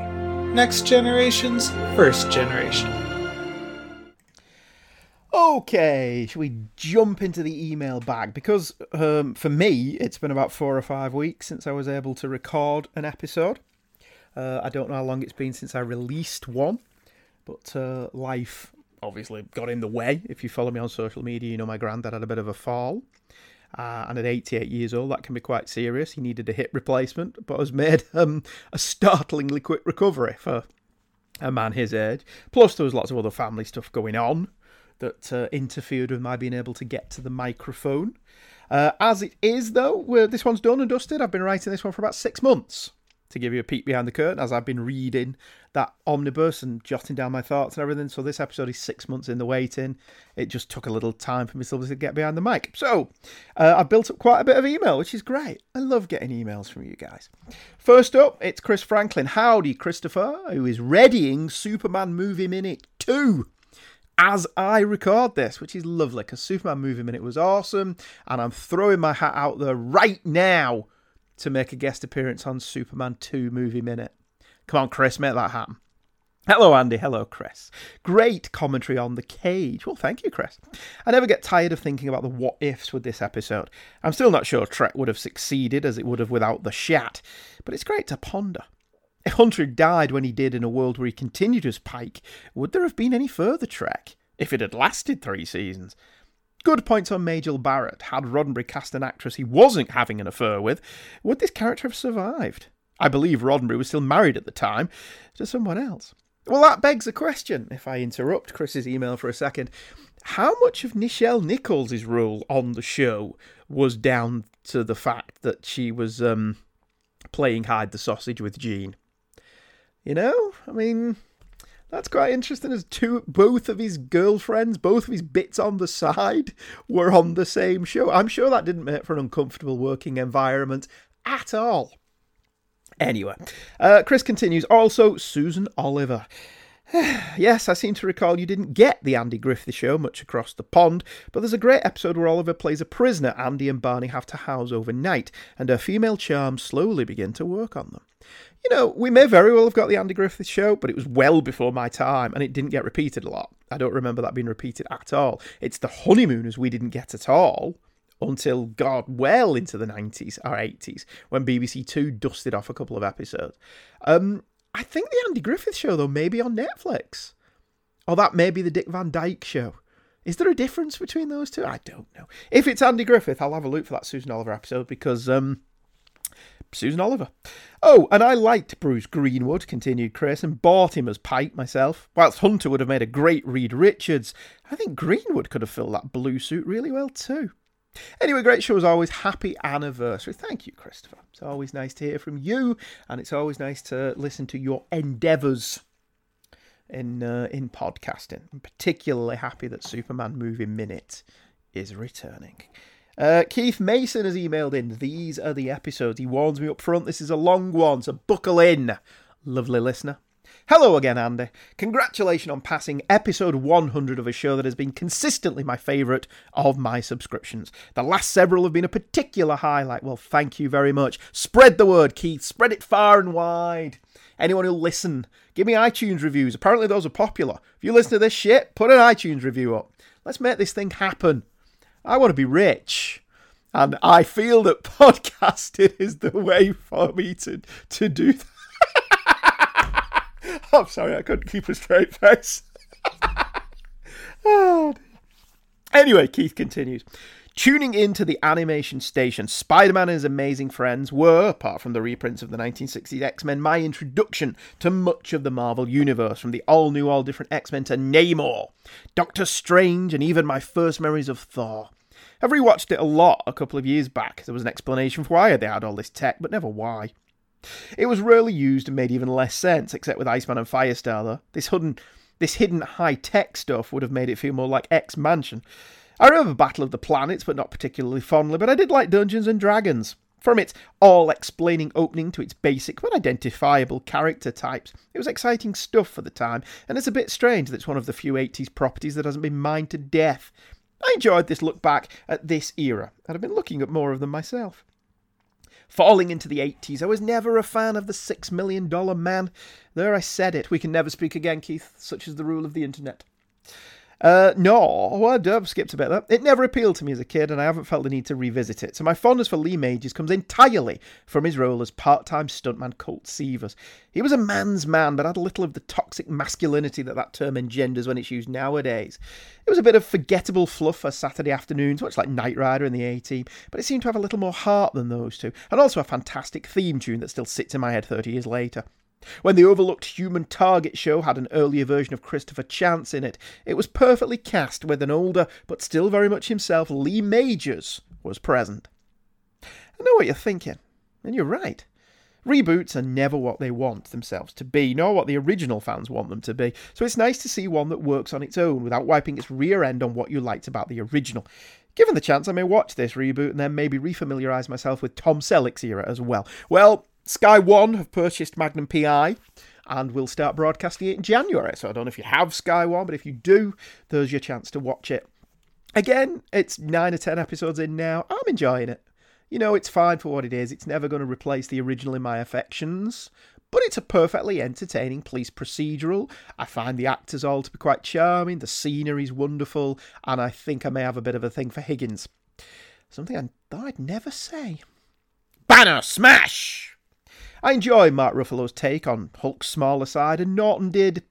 Next Generation's First Generation. Okay, shall we jump into the email bag? Because um, for me, it's been about four or five weeks since I was able to record an episode. Uh, I don't know how long it's been since I released one, but uh, life obviously got in the way. If you follow me on social media, you know my granddad had a bit of a fall. Uh, and at 88 years old, that can be quite serious. He needed a hip replacement, but has made um, a startlingly quick recovery for a man his age. Plus, there was lots of other family stuff going on that uh, interfered with my being able to get to the microphone. Uh, as it is, though, this one's done and dusted. I've been writing this one for about six months to give you a peek behind the curtain as I've been reading that omnibus and jotting down my thoughts and everything. So this episode is six months in the waiting. It just took a little time for me to get behind the mic. So uh, I've built up quite a bit of email, which is great. I love getting emails from you guys. First up, it's Chris Franklin. Howdy, Christopher, who is readying Superman Movie Minute 2 as I record this, which is lovely because Superman Movie Minute was awesome, and I'm throwing my hat out there right now to make a guest appearance on Superman 2 Movie Minute. Come on, Chris, make that happen. Hello, Andy. Hello, Chris. Great commentary on the cage. Well, thank you, Chris. I never get tired of thinking about the what ifs with this episode. I'm still not sure Trek would have succeeded as it would have without the shat, but it's great to ponder. Hunter died when he did in a world where he continued as Pike, would there have been any further Trek? If it had lasted three seasons? Good points on Majel Barrett. Had Roddenberry cast an actress he wasn't having an affair with, would this character have survived? I believe Roddenberry was still married at the time to someone else. Well, that begs a question, if I interrupt Chris's email for a second. How much of Nichelle Nichols' role on the show was down to the fact that she was um, playing hide the sausage with Gene? You know, I mean, that's quite interesting. As two, both of his girlfriends, both of his bits on the side, were on the same show. I'm sure that didn't make for an uncomfortable working environment at all. Anyway, uh, Chris continues. Also, Susan Oliver. yes, I seem to recall you didn't get the Andy Griffith show much across the pond, but there's a great episode where Oliver plays a prisoner Andy and Barney have to house overnight, and her female charms slowly begin to work on them you know, we may very well have got the Andy Griffith show, but it was well before my time and it didn't get repeated a lot. I don't remember that being repeated at all. It's the Honeymooners we didn't get at all until, God, well into the 90s or 80s when BBC Two dusted off a couple of episodes. Um, I think the Andy Griffith show, though, may be on Netflix. Or that may be the Dick Van Dyke show. Is there a difference between those two? I don't know. If it's Andy Griffith, I'll have a look for that Susan Oliver episode because um, Susan Oliver. Oh, and I liked Bruce Greenwood, continued Chris, and bought him as Pike myself. Whilst Hunter would have made a great Reed Richards, I think Greenwood could have filled that blue suit really well too. Anyway, great show as always. Happy anniversary. Thank you, Christopher. It's always nice to hear from you, and it's always nice to listen to your endeavours in uh, in podcasting. I'm particularly happy that Superman Movie Minute is returning. Uh, Keith Mason has emailed in. These are the episodes. He warns me up front. This is a long one, so buckle in, lovely listener. Hello again, Andy. Congratulations on passing episode 100 of a show that has been consistently my favourite of my subscriptions. The last several have been a particular highlight. Well, thank you very much. Spread the word, Keith. Spread it far and wide. Anyone who'll listen, give me iTunes reviews. Apparently, those are popular. If you listen to this shit, put an iTunes review up. Let's make this thing happen. I want to be rich. And I feel that podcasting is the way for me to, to do that. I'm sorry, I couldn't keep a straight face. oh, anyway, Keith continues. Tuning into the animation station, Spider Man and his amazing friends were, apart from the reprints of the 1960s X Men, my introduction to much of the Marvel Universe, from the all new, all different X Men to Namor, Doctor Strange, and even my first memories of Thor. I've rewatched it a lot a couple of years back. There was an explanation for why they had all this tech, but never why. It was rarely used and made even less sense, except with Iceman and Firestar, though. This hidden, this hidden high tech stuff would have made it feel more like X Mansion. I remember Battle of the Planets, but not particularly fondly, but I did like Dungeons and Dragons. From its all explaining opening to its basic but identifiable character types, it was exciting stuff for the time, and it's a bit strange that it's one of the few 80s properties that hasn't been mined to death. I enjoyed this look back at this era, and I've been looking at more of them myself. Falling into the 80s, I was never a fan of the Six Million Dollar Man. There I said it. We can never speak again, Keith. Such is the rule of the internet. Uh, no, well, I've skipped a bit there. It never appealed to me as a kid, and I haven't felt the need to revisit it. So my fondness for Lee Majors comes entirely from his role as part-time stuntman Colt Seavers. He was a man's man, but had a little of the toxic masculinity that that term engenders when it's used nowadays. It was a bit of forgettable fluff for Saturday afternoons, much like Knight Rider and the A-Team, but it seemed to have a little more heart than those two, and also a fantastic theme tune that still sits in my head 30 years later. When the overlooked Human Target show had an earlier version of Christopher Chance in it, it was perfectly cast with an older, but still very much himself, Lee Majors, was present. I know what you're thinking, and you're right. Reboots are never what they want themselves to be, nor what the original fans want them to be, so it's nice to see one that works on its own without wiping its rear end on what you liked about the original. Given the chance, I may watch this reboot and then maybe refamiliarise myself with Tom Selleck's era as well. Well, Sky One have purchased Magnum PI and we'll start broadcasting it in January. So I don't know if you have Sky One, but if you do, there's your chance to watch it. Again, it's nine or ten episodes in now. I'm enjoying it. You know, it's fine for what it is. It's never going to replace the original in my affections, but it's a perfectly entertaining police procedural. I find the actors all to be quite charming, the scenery's wonderful, and I think I may have a bit of a thing for Higgins. Something I thought I'd never say. Banner smash! I enjoy Mark Ruffalo's take on Hulk's smaller side, and Norton did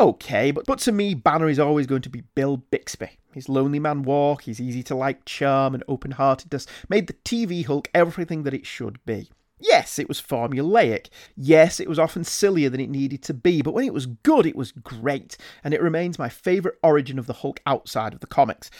okay, but, but to me, Banner is always going to be Bill Bixby. His lonely man walk, his easy to like charm and open heartedness made the TV Hulk everything that it should be. Yes, it was formulaic. Yes, it was often sillier than it needed to be, but when it was good, it was great, and it remains my favourite origin of the Hulk outside of the comics.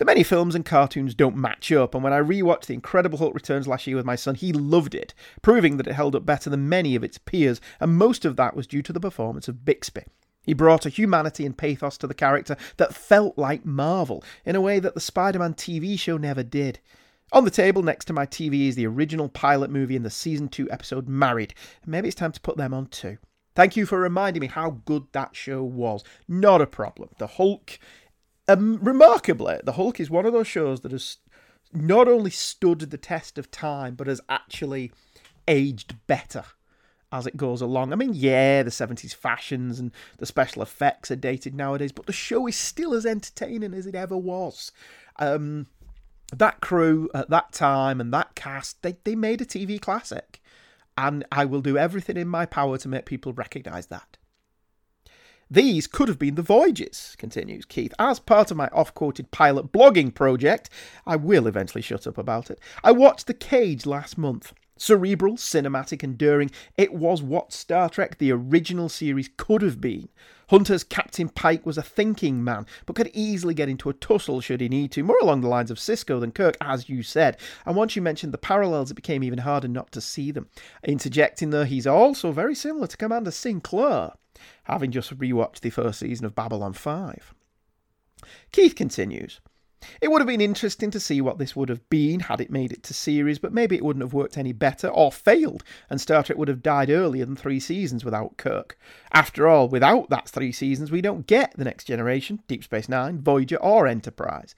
The many films and cartoons don't match up, and when I rewatched The Incredible Hulk Returns last year with my son, he loved it, proving that it held up better than many of its peers, and most of that was due to the performance of Bixby. He brought a humanity and pathos to the character that felt like Marvel, in a way that the Spider Man TV show never did. On the table next to my TV is the original pilot movie and the season 2 episode Married. Maybe it's time to put them on too. Thank you for reminding me how good that show was. Not a problem. The Hulk um, remarkably, The Hulk is one of those shows that has not only stood the test of time, but has actually aged better as it goes along. I mean, yeah, the 70s fashions and the special effects are dated nowadays, but the show is still as entertaining as it ever was. Um, that crew at that time and that cast, they, they made a TV classic. And I will do everything in my power to make people recognise that. These could have been the voyages, continues Keith. As part of my off quoted pilot blogging project, I will eventually shut up about it. I watched The Cage last month. Cerebral, cinematic, enduring, it was what Star Trek the original series could have been. Hunter's Captain Pike was a thinking man, but could easily get into a tussle should he need to, more along the lines of Sisko than Kirk, as you said. And once you mentioned the parallels, it became even harder not to see them. Interjecting though, he's also very similar to Commander Sinclair having just rewatched the first season of Babylon 5. Keith continues. It would have been interesting to see what this would have been had it made it to series, but maybe it wouldn't have worked any better or failed, and Star Trek would have died earlier than three seasons without Kirk. After all, without that three seasons, we don't get The Next Generation, Deep Space Nine, Voyager, or Enterprise.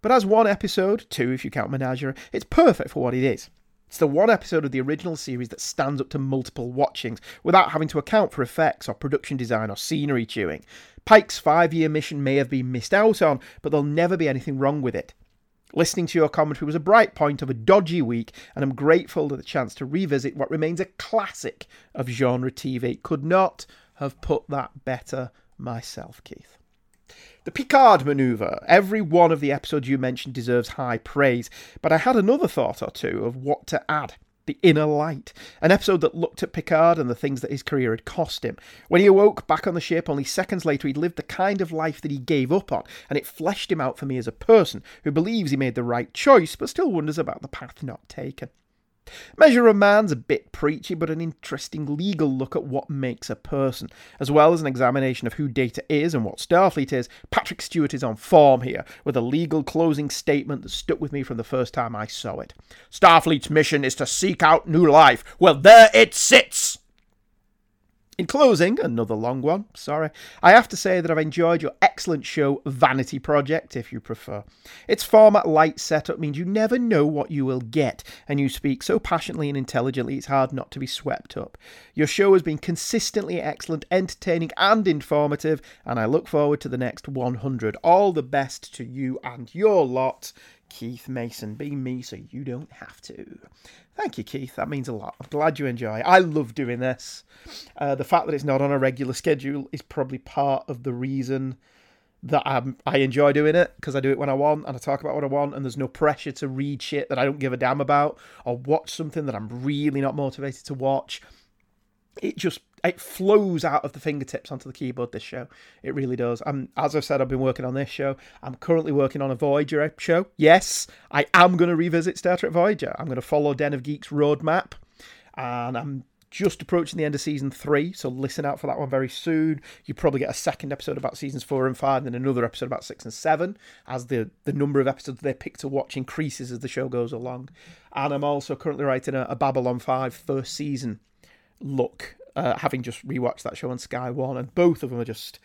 But as one episode, two if you count Menagerie, it's perfect for what it is. It's the one episode of the original series that stands up to multiple watchings without having to account for effects or production design or scenery chewing. Pike's five year mission may have been missed out on, but there'll never be anything wrong with it. Listening to your commentary was a bright point of a dodgy week, and I'm grateful for the chance to revisit what remains a classic of genre TV. Could not have put that better myself, Keith. The Picard maneuver. Every one of the episodes you mentioned deserves high praise, but I had another thought or two of what to add. The Inner Light, an episode that looked at Picard and the things that his career had cost him. When he awoke back on the ship, only seconds later, he'd lived the kind of life that he gave up on, and it fleshed him out for me as a person who believes he made the right choice, but still wonders about the path not taken. Measure of Man's a bit preachy, but an interesting legal look at what makes a person, as well as an examination of who Data is and what Starfleet is. Patrick Stewart is on form here, with a legal closing statement that stuck with me from the first time I saw it. Starfleet's mission is to seek out new life. Well, there it sits! In closing, another long one, sorry, I have to say that I've enjoyed your excellent show, Vanity Project, if you prefer. Its format light setup means you never know what you will get, and you speak so passionately and intelligently it's hard not to be swept up. Your show has been consistently excellent, entertaining, and informative, and I look forward to the next 100. All the best to you and your lot. Keith Mason. Be me so you don't have to. Thank you, Keith. That means a lot. I'm glad you enjoy. I love doing this. Uh, the fact that it's not on a regular schedule is probably part of the reason that I'm, I enjoy doing it because I do it when I want and I talk about what I want and there's no pressure to read shit that I don't give a damn about or watch something that I'm really not motivated to watch. It just it flows out of the fingertips onto the keyboard. This show, it really does. I'm, as I've said, I've been working on this show. I'm currently working on a Voyager show. Yes, I am going to revisit Star Trek Voyager. I'm going to follow Den of Geeks roadmap, and I'm just approaching the end of season three, so listen out for that one very soon. You probably get a second episode about seasons four and five, and then another episode about six and seven, as the the number of episodes they pick to watch increases as the show goes along. And I'm also currently writing a, a Babylon 5 first season look uh, having just rewatched that show on Sky One, and both of them are just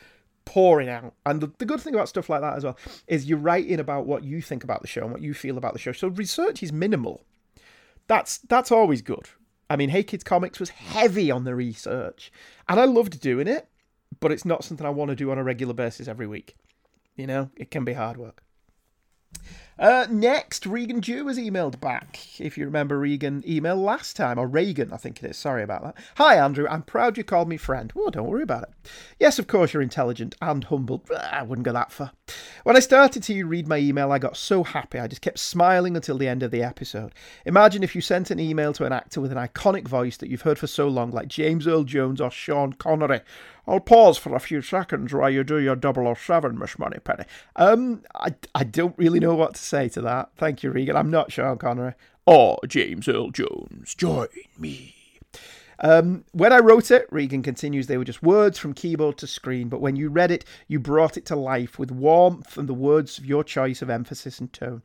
pouring out. And the, the good thing about stuff like that as well is you're writing about what you think about the show and what you feel about the show. So research is minimal. That's that's always good. I mean, Hey Kids Comics was heavy on the research, and I loved doing it, but it's not something I want to do on a regular basis every week. You know, it can be hard work. Uh, next, Regan Jew has emailed back. If you remember Regan email last time, or Reagan, I think it is. Sorry about that. Hi, Andrew. I'm proud you called me friend. Oh, don't worry about it. Yes, of course, you're intelligent and humble. I wouldn't go that far. When I started to read my email, I got so happy. I just kept smiling until the end of the episode. Imagine if you sent an email to an actor with an iconic voice that you've heard for so long, like James Earl Jones or Sean Connery. I'll pause for a few seconds while you do your 007, Miss Moneypenny. Um, I, I don't really know what to say to that. Thank you, Regan. I'm not Sean Connery. Or James Earl Jones. Join me. Um, when I wrote it, Regan continues, they were just words from keyboard to screen, but when you read it, you brought it to life with warmth and the words of your choice of emphasis and tone.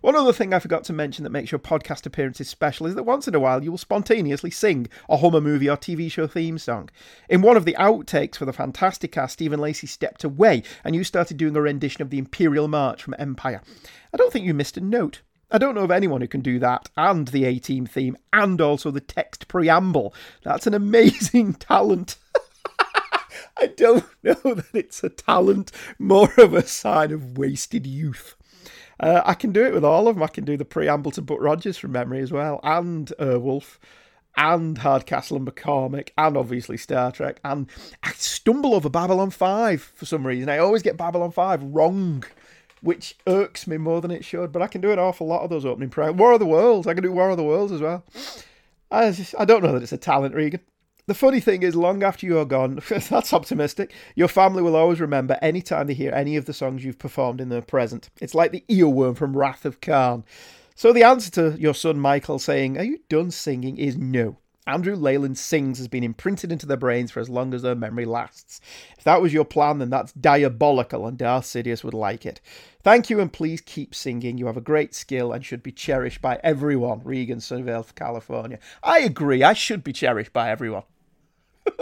One other thing I forgot to mention that makes your podcast appearances special is that once in a while you will spontaneously sing a Hummer movie or TV show theme song. In one of the outtakes for the Fantasticast, Stephen Lacey stepped away and you started doing a rendition of the Imperial March from Empire. I don't think you missed a note. I don't know of anyone who can do that and the A Team theme and also the text preamble. That's an amazing talent. I don't know that it's a talent, more of a sign of wasted youth. Uh, I can do it with all of them. I can do the preamble to Buck Rogers from memory as well, and Wolf, and Hardcastle and McCormick, and obviously Star Trek. And I stumble over Babylon 5 for some reason. I always get Babylon 5 wrong, which irks me more than it should. But I can do an awful lot of those opening pre. War of the Worlds. I can do War of the Worlds as well. I, just, I don't know that it's a talent, Regan. The funny thing is, long after you're gone, that's optimistic, your family will always remember any time they hear any of the songs you've performed in the present. It's like the earworm from Wrath of Khan. So the answer to your son Michael saying, Are you done singing? is no. Andrew Leyland sings has been imprinted into their brains for as long as their memory lasts. If that was your plan, then that's diabolical, and Darth Sidious would like it. Thank you, and please keep singing. You have a great skill and should be cherished by everyone. Regan, Sunnyvale, California. I agree. I should be cherished by everyone.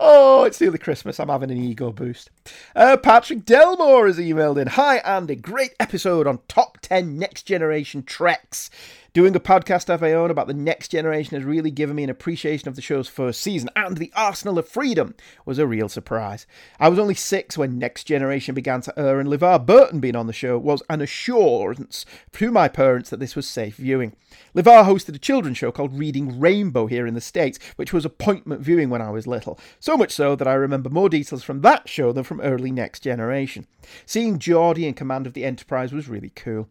oh, it's nearly Christmas. I'm having an ego boost. Uh, Patrick Delmore has emailed in Hi, Andy. Great episode on top 10 next generation treks. Doing a podcast of my own about the next generation has really given me an appreciation of the show's first season, and the Arsenal of Freedom was a real surprise. I was only six when Next Generation began to air, and LeVar Burton being on the show was an assurance to my parents that this was safe viewing. LeVar hosted a children's show called Reading Rainbow here in the States, which was appointment viewing when I was little. So much so that I remember more details from that show than from early Next Generation. Seeing Geordi in command of the Enterprise was really cool.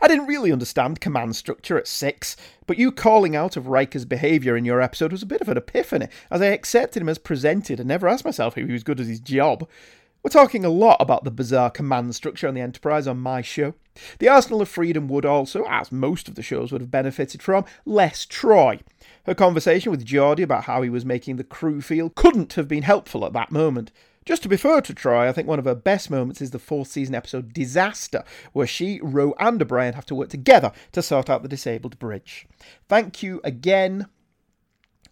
I didn't really understand command structure at 6, but you calling out of Riker's behaviour in your episode was a bit of an epiphany, as I accepted him as presented and never asked myself if he was good at his job. We're talking a lot about the bizarre command structure on the Enterprise on my show. The Arsenal of Freedom would also, as most of the shows would have benefited from, less Troi. Her conversation with Geordi about how he was making the crew feel couldn't have been helpful at that moment. Just to be fair to Troi, I think one of her best moments is the fourth season episode Disaster, where she, Ro, and O'Brien have to work together to sort out the disabled bridge. Thank you again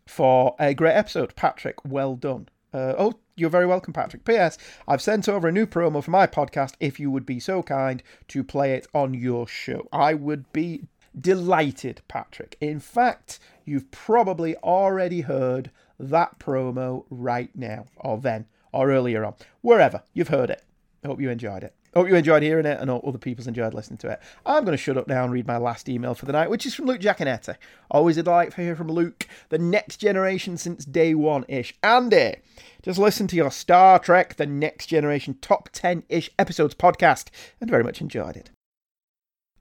for a great episode, Patrick. Well done. Uh, oh, you're very welcome, Patrick. P.S. I've sent over a new promo for my podcast if you would be so kind to play it on your show. I would be delighted, Patrick. In fact, you've probably already heard that promo right now, or then, or earlier on. Wherever, you've heard it. I hope you enjoyed it. Hope you enjoyed hearing it and hope other people's enjoyed listening to it. I'm going to shut up now and read my last email for the night, which is from Luke Giaconetti. Always a delight to hear from Luke, the next generation since day one ish. Andy, just listen to your Star Trek The Next Generation top 10 ish episodes podcast and very much enjoyed it.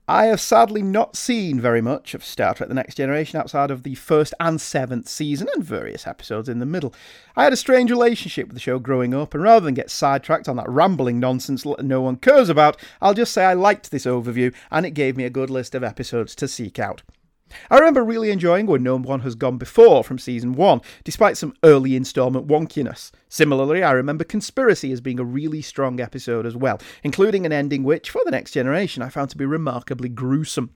I have sadly not seen very much of Star Trek The Next Generation outside of the first and seventh season and various episodes in the middle. I had a strange relationship with the show growing up, and rather than get sidetracked on that rambling nonsense that no one cares about, I'll just say I liked this overview and it gave me a good list of episodes to seek out. I remember really enjoying Where No One Has Gone Before from season 1, despite some early instalment wonkiness. Similarly, I remember Conspiracy as being a really strong episode as well, including an ending which, for the next generation, I found to be remarkably gruesome.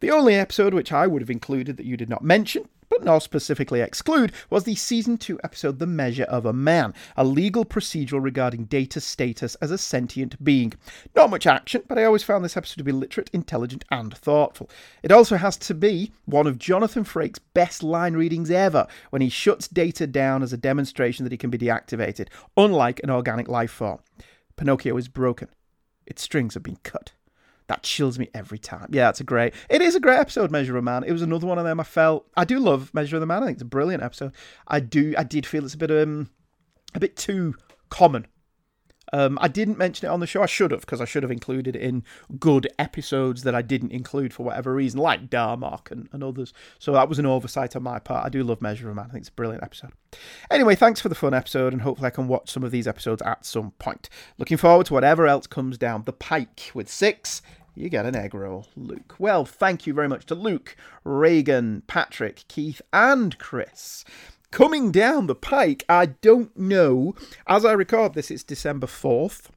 The only episode which I would have included that you did not mention but not specifically exclude, was the season 2 episode The Measure of a Man, a legal procedural regarding data status as a sentient being. Not much action, but I always found this episode to be literate, intelligent, and thoughtful. It also has to be one of Jonathan Frakes' best line readings ever when he shuts data down as a demonstration that he can be deactivated, unlike an organic life form. Pinocchio is broken. Its strings have been cut. That chills me every time. Yeah, it's a great. It is a great episode, Measure of Man. It was another one of them. I felt I do love Measure of the Man. I think it's a brilliant episode. I do. I did feel it's a bit um a bit too common. Um, I didn't mention it on the show. I should have because I should have included it in good episodes that I didn't include for whatever reason, like Darmok and, and others. So that was an oversight on my part. I do love Measure of Man. I think it's a brilliant episode. Anyway, thanks for the fun episode, and hopefully I can watch some of these episodes at some point. Looking forward to whatever else comes down the pike with six you get an egg roll, Luke. Well, thank you very much to Luke, Reagan, Patrick, Keith, and Chris. Coming down the pike, I don't know. As I record this, it's December 4th.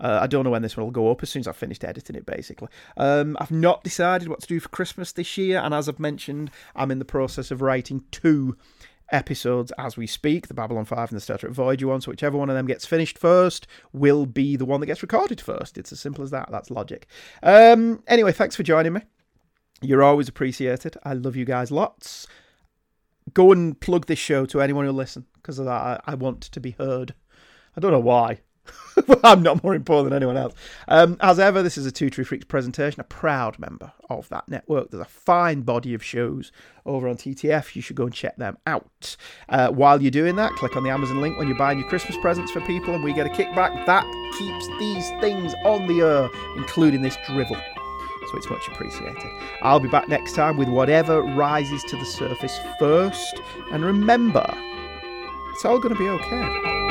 Uh, I don't know when this one will go up as soon as I've finished editing it, basically. Um, I've not decided what to do for Christmas this year, and as I've mentioned, I'm in the process of writing two episodes as we speak the Babylon 5 and the Star Trek Voyager one. So, whichever one of them gets finished first will be the one that gets recorded first. It's as simple as that. That's logic. Um, anyway, thanks for joining me. You're always appreciated. I love you guys lots. Go and plug this show to anyone who'll listen because of that. I, I want to be heard. I don't know why. I'm not more important than anyone else. Um, as ever, this is a Two True Freaks presentation, a proud member of that network. There's a fine body of shows over on TTF. You should go and check them out. Uh, while you're doing that, click on the Amazon link when you're buying your Christmas presents for people, and we get a kickback. That keeps these things on the air, including this drivel. So it's much appreciated. I'll be back next time with whatever rises to the surface first. And remember, it's all going to be okay.